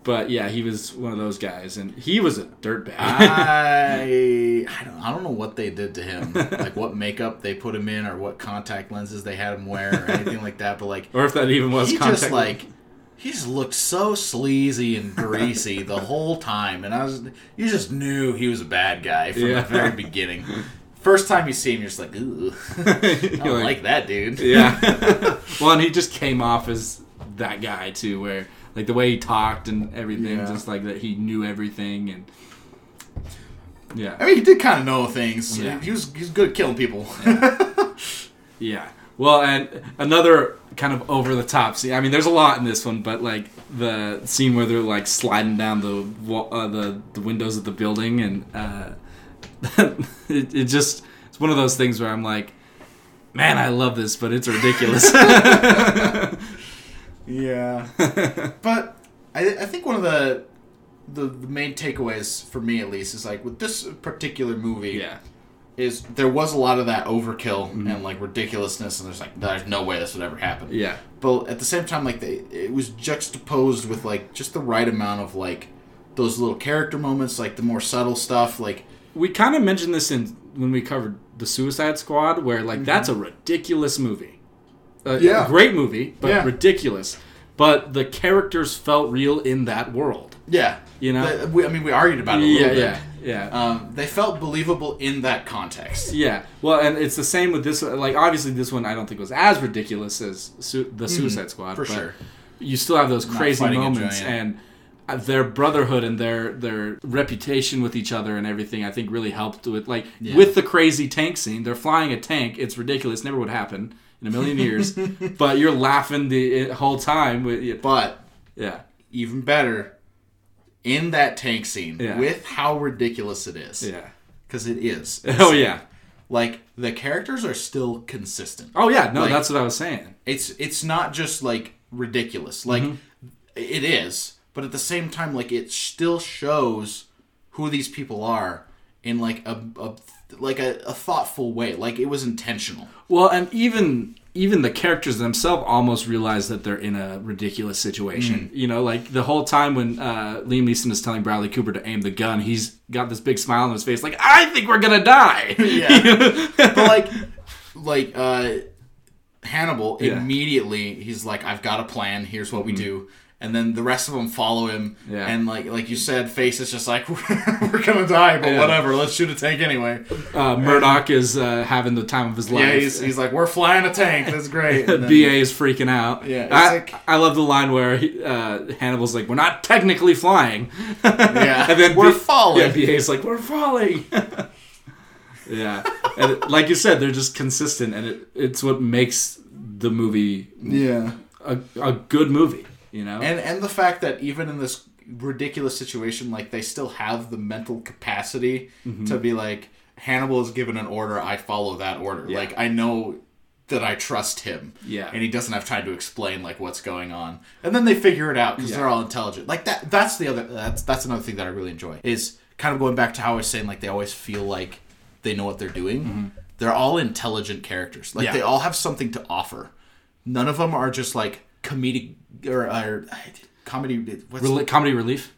but yeah, he was one of those guys, and he was a dirtbag. I I don't I don't know what they did to him, like what makeup they put him in, or what contact lenses they had him wear, or anything like that. But like or if that even was he contact. just like he just looked so sleazy and greasy the whole time, and I was you just knew he was a bad guy from Yeah. the very beginning. First time you see him, you're just like, ooh, I don't like- like that dude. Yeah. well, and he just came off as that guy too, where like the way he talked and everything, Yeah. just like that he knew everything and yeah, I mean, he did kind of know things. Yeah. He was he was good at killing people. yeah. yeah. Well, and another kind of over the top scene. I mean, there's a lot in this one, but like the scene where they're like sliding down the wall, uh, the the windows of the building, and uh, it, it just it's one of those things where I'm like, man, I love this, but it's ridiculous. yeah, but I, I think one of the, the the main takeaways for me at least is like with this particular movie yeah. Is there was a lot of that overkill and like ridiculousness and there's like there's no way this would ever happen. Yeah. But at the same time, like they, it was juxtaposed with like just the right amount of like those little character moments, like the more subtle stuff, like we kind of mentioned this in when we covered the Suicide Squad, where like that's a ridiculous movie. Uh, Yeah. a great movie, but Yeah. ridiculous. But the characters felt real in that world. yeah, You know? The- we, I mean, we argued about it a little Yeah, bit. yeah, yeah. Um, they felt believable in that context. Yeah, well, and it's the same with this. Like, obviously, this one I don't think was as ridiculous as su- the Suicide Squad, Mm-hmm. for but sure. You still have those crazy moments, and uh, their brotherhood and their their reputation with each other and everything. I think really helped with like Yeah. with the crazy tank scene. They're flying a tank. It's ridiculous. Never would happen in a million years. but you're laughing the uh, whole time. With But yeah, even better, in that tank scene, Yeah. with how ridiculous it is, yeah. because it is. Oh yeah. Like the characters are still consistent. Oh yeah. No, Like- that's what I was saying. It's it's not just like ridiculous. Like mm-hmm. it is, but at the same time, like it still shows who these people are in like a, a like a, a thoughtful way. Like it was intentional. Well, and even even the characters themselves almost realize that they're in a ridiculous situation. Mm. You know, like the whole time when uh, Liam Neeson is telling Bradley Cooper to aim the gun, he's got this big smile on his face, like I think we're gonna die. Yeah. but like like uh Hannibal Yeah. Mm-hmm. immediately he's like I've got a plan here's what we do and then the rest of them follow him Yeah. and like like you said face is just like we're gonna die but Yeah. whatever let's shoot a tank anyway uh, Murdock is uh, having the time of his life. yeah he's, he's like we're flying a tank that's great And then- BA is freaking out. Yeah, I, like- I love the line where he, uh, Hannibal's like, "We're not technically flying." Yeah, and then we're B- falling. Yeah, BA's like, "We're falling." yeah, and like you said, they're just consistent, and it, it's what makes the movie yeah a, a good movie. You know, and and the fact that even in this ridiculous situation like they still have the mental capacity Mm-hmm. to be like hannibal is given an order i follow that order Yeah. like i know that i trust him Yeah. and he doesn't have time to explain like what's going on and then they figure it out because Yeah. they're all intelligent like that that's the other that's that's another thing that i really enjoy is kind of going back to how i was saying like they always feel like they know what they're doing they're all intelligent characters like Mm-hmm. Yeah. they all have something to offer none of them are just like comedic or, or comedy what's Rel- comedy relief.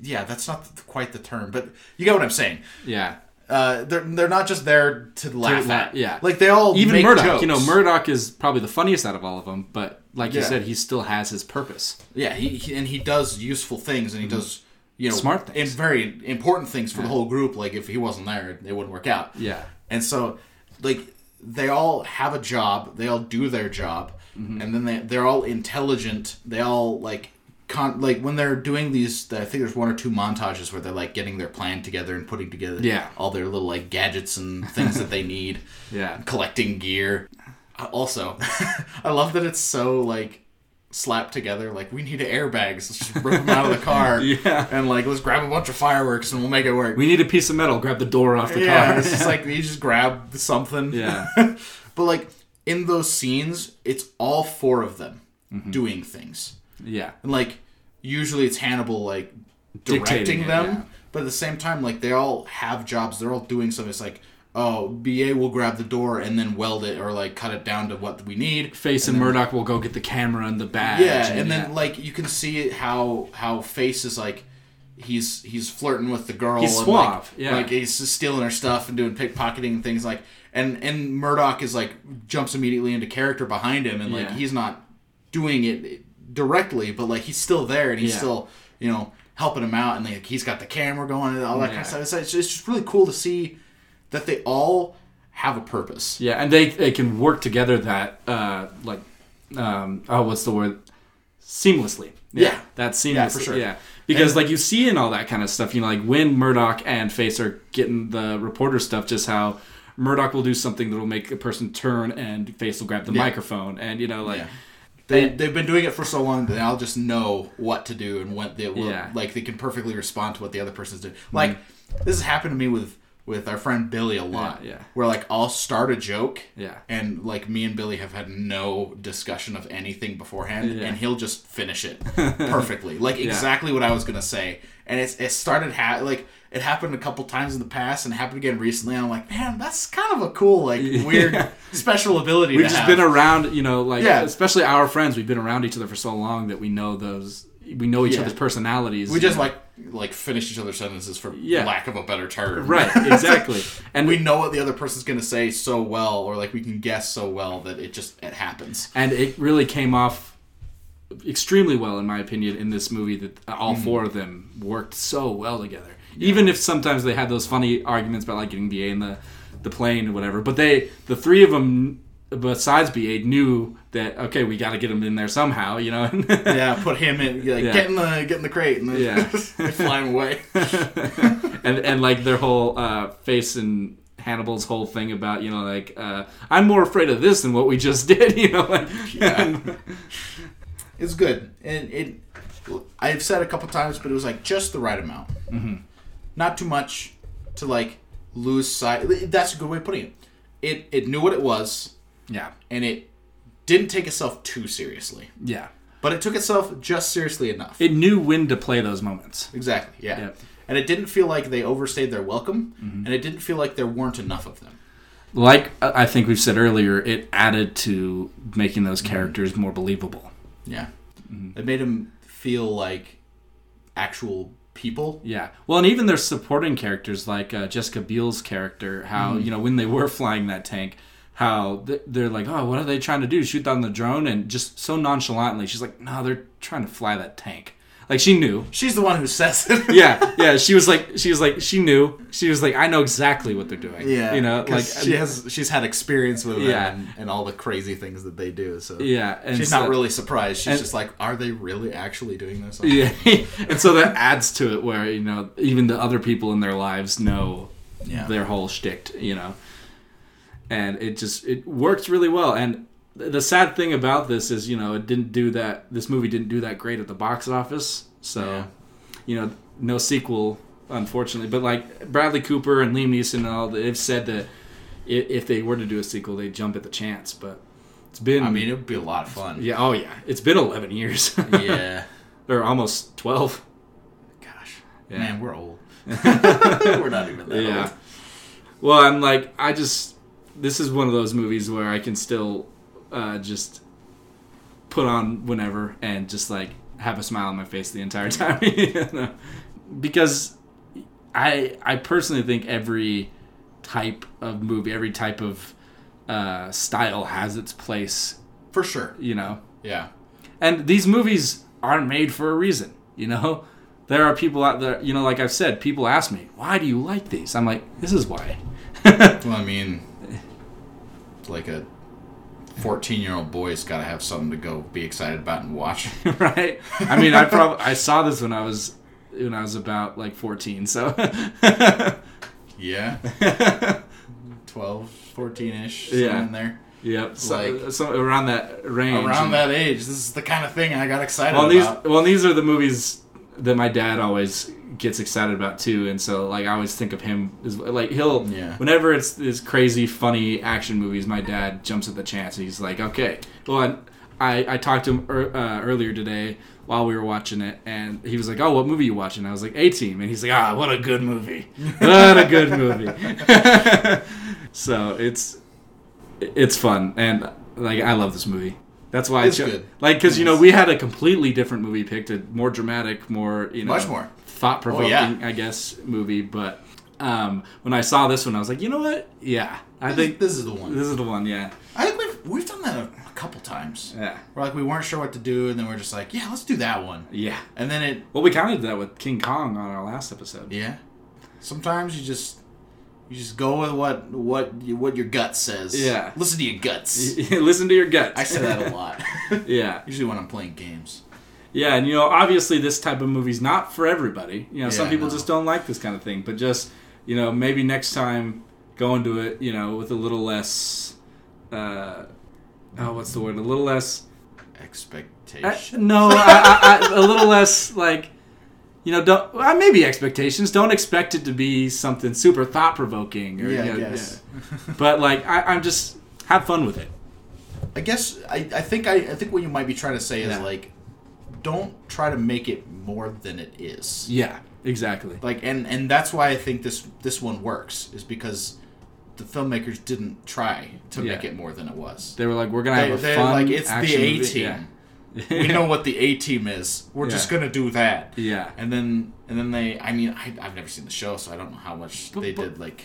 yeah that's not quite the term but you get what i'm saying Yeah, uh, they're, they're not just there to laugh la- at yeah. like they all even Murdock. jokes. You know, Murdock is probably the funniest out of all of them, but like you said, he still has his purpose. Yeah, he, he and he does useful things, and he does you know Mm-hmm. Smart things. and very important things for the whole group. Like if he wasn't there, it wouldn't work out. Yeah. and so like they all have a job, they all do their job, Mm-hmm. and then they they're all intelligent. They all like. Con- like when they're doing these, I think there's one or two montages where they're like getting their plan together and putting together Yeah. all their little like gadgets and things that they need Yeah. collecting gear. Uh, Also, I love that it's so like slapped together. Like we need airbags. Let's just rip them out of the car. Yeah. And like let's grab a bunch of fireworks and we'll make it work. We need a piece of metal. Grab the door off the yeah, car. it's just like you just grab something. Yeah. but like in those scenes, it's all four of them Mm-hmm. doing things. yeah. And like usually it's Hannibal like directing Dictating it, them, yeah. but at the same time like they all have jobs. They're all doing something. It's like oh, BA will grab the door and then weld it or like cut it down to what we need. Face and, Murdock will go get the camera and the badge. Yeah, and then like you can see how how Face is like he's he's flirting with the girl. He's and, suave, Like, yeah. like he's stealing her stuff and doing pickpocketing and things like. And and Murdock is like jumps immediately into character behind him and like Yeah. he's not doing it directly, but like he's still there and he's Yeah. still you know helping him out and like he's got the camera going and all that kind of stuff. It's it's just really cool to see that they all have a purpose. yeah, and they they can work together that uh like um oh what's the word seamlessly. Yeah. that's seamlessly. Yeah, for sure. Yeah, because And- like you see in all that kind of stuff, you know, like when Murdock and Face are getting the reporter stuff, just how Murdock will do something that will make a person turn and Face will grab the Yeah. microphone, and you know, like Yeah. They, they've been doing it for so long that they all just know what to do and what they will Yeah. Mm-hmm. like they can perfectly respond to what the other person's doing. Like this has happened to me with with our friend Billy a lot. Yeah, yeah. Where like I'll start a joke. Yeah. And like me and Billy have had no discussion of anything beforehand Yeah. and he'll just finish it perfectly. like exactly what I was gonna say. And it's it started ha- like it happened a couple times in the past and happened again recently. And I'm like, man, that's kind of a cool, like weird Yeah. special ability. we've to just have. been around, you know, like Yeah. especially our friends, we've been around each other for so long that we know those, we know each Yeah. other's personalities. We just like like finish each other's sentences for Yeah. lack of a better term. right, exactly, and we know what the other person's gonna say so well, or like we can guess so well that it just it happens. and it really came off extremely well in my opinion in this movie that all Mm-hmm. four of them worked so well together even if sometimes they had those funny arguments about like getting ba in the the plane or whatever but they the three of them besides ba knew that okay we got to get him in there somehow you know Yeah, put him in, like, Yeah. get in the get in the crate, and then Yeah. fly him away. and and like their whole uh, face and Hannibal's whole thing about you know like uh, I'm more afraid of this than what we just did you know like Yeah. It's good, and it. I've said a couple times, but it was like just the right amount, mm-hmm. not too much to like lose sight. That's a good way of putting it. It it knew what it was, yeah and it didn't take itself too seriously. yeah but it took itself just seriously enough. It knew when to play those moments. exactly, yeah. Yep. And it didn't feel like they overstayed their welcome, Mm-hmm. and it didn't feel like there weren't enough of them. Like I I think we've said earlier, it added to making those characters more believable. Yeah, Mm-hmm. it made them feel like actual people. Yeah. Well, and even their supporting characters, like uh, Jessica Biel's character, how Mm-hmm. you know when they were flying that tank, how they're like, oh, what are they trying to do? Shoot down the drone? And just so nonchalantly, she's like, no, they're trying to fly that tank. Like she knew. She's the one who says it. Yeah, yeah. She was like, she was like, she knew. She was like, I know exactly what they're doing. Yeah, You know, like she has she's had experience with them Yeah. and, and all the crazy things that they do. So Yeah, and she's so- not really surprised. She's and- just like, are they really actually doing this? Yeah, and so that adds to it where you know even the other people in their lives know Yeah. their whole shtick, you know, and it just it works really well. And the sad thing about this is you know it didn't do that. This movie didn't do that great at the box office, so Yeah. you know no sequel unfortunately. But like Bradley Cooper and Liam Neeson and all, they've said that if they were to do a sequel, they'd jump at the chance. But it's been I mean, it would be a lot of fun. yeah, oh yeah, it's been eleven years. yeah. or almost twelve. Gosh, Yeah. man, we're old. we're not even that yeah. old. Well, I'm like, I just, this is one of those movies where I can still uh, just put on whenever and just like have a smile on my face the entire time. you know? Because I, I personally think every type of movie, every type of uh, style has its place, For sure. you know? Yeah. And these movies are made for a reason, you know? There are people out there, you know, like I've said, people ask me, why do you like these? I'm like, this is why. Well, I mean, like a 14 year old boy's got to have something to go be excited about and watch. right? I mean, I probably I saw this when I was when I was about like 14, so Yeah. 12, 14 ish. Yeah. in there. yep, so, Like- uh, so around that range. Around that age, this is the kind of thing I got excited Well, these about. well these are the movies that my dad always gets excited about too, and so like I always think of him as like he'll Yeah. whenever it's this crazy funny action movies, my dad jumps at the chance. He's like, okay, well. I, I, I talked to him er, uh, earlier today while we were watching it, and he was like, "Oh, what movie you watching?" I was like, "A Team," and he's like, "Ah, what a good movie! What a good movie!" so it's it's fun, and like I love this movie. That's why It's cho- good. like because you know we had a completely different movie picked, a more dramatic, more you know, Much more. thought provoking, Oh, yeah. I guess, movie. But um, when I saw this one, I was like, you know what? Yeah, I think this is the one. this is the one. Yeah, I think we've we've done that a, a couple times. yeah, Where like we weren't sure what to do, and then we're just like, yeah, let's do that one. yeah. And then it, Well, we kind of did that with King Kong on our last episode. yeah. Sometimes you just you just go with what what what your gut says. Yeah. Listen to your guts. Listen to your gut. I say that a lot. yeah, Usually when I'm playing games. yeah, and you know, obviously, this type of movie's not for everybody. You know, some people no. just don't like this kind of thing. But just you know, maybe next time go into it, you know, with a little less. Uh, oh, what's the word? A little less. Uh, Expectation. no, I, I, I, a little less like, you know, don't uh, maybe expectations. Don't expect it to be something super thought provoking. yeah, you know, guess. But like, I, I'm just have fun with it. I guess I, I think I, I think what you might be trying to say is like, don't try to make it more than it is. Yeah, exactly. Like, and and that's why I think this this one works is because the filmmakers didn't try to Yeah. make it more than it was. They were like, we're gonna They, have a fun like, it's the A movie." team. Yeah. we know what the A team is. We're just gonna do that. Yeah. And then and then they. I mean, I, I've never seen the show, so I don't know how much But- they but- did. Like,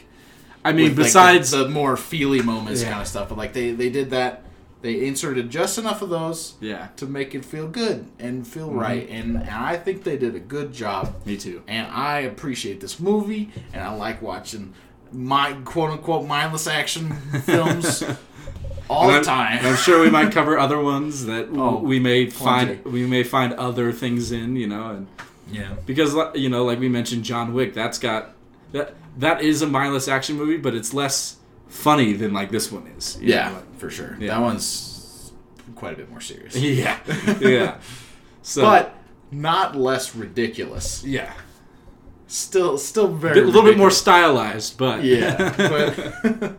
I mean, with, like, besides, the, the more feely moments Yeah. kind of stuff, but like they they did that. They inserted just enough of those yeah, to make it feel good and feel Mm-hmm. right, and, and I think they did a good job. me too. And I appreciate this movie, and I like watching my quote unquote mindless action films all And the I'm- time. I'm sure we might cover other ones that Oh, we may plenty. find we may find other things in, you know, and yeah. because you know, like we mentioned, John Wick. That's got that that is a mindless action movie, but it's less funny than like this one is. Yeah, know, like- for sure. Yeah. That one's quite a bit more serious. yeah, yeah. So, but not less ridiculous. yeah, Still, still very. a very little bit more stylized, but Yeah, but,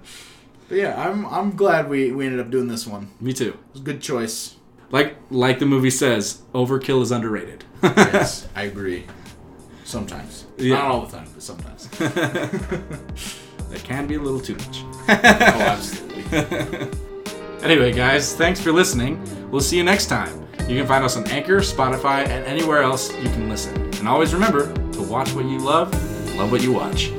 but yeah, I'm I'm glad we we ended up doing this one. me too. It was a good choice. like like the movie says, overkill is underrated. yes, I agree. Sometimes, Yeah. not all the time, but sometimes. It can be a little too much. oh, absolutely. Anyway, guys, thanks for listening. We'll see you next time. You can find us on Anchor, Spotify, and anywhere else you can listen. And always remember to watch what you love, love what you watch.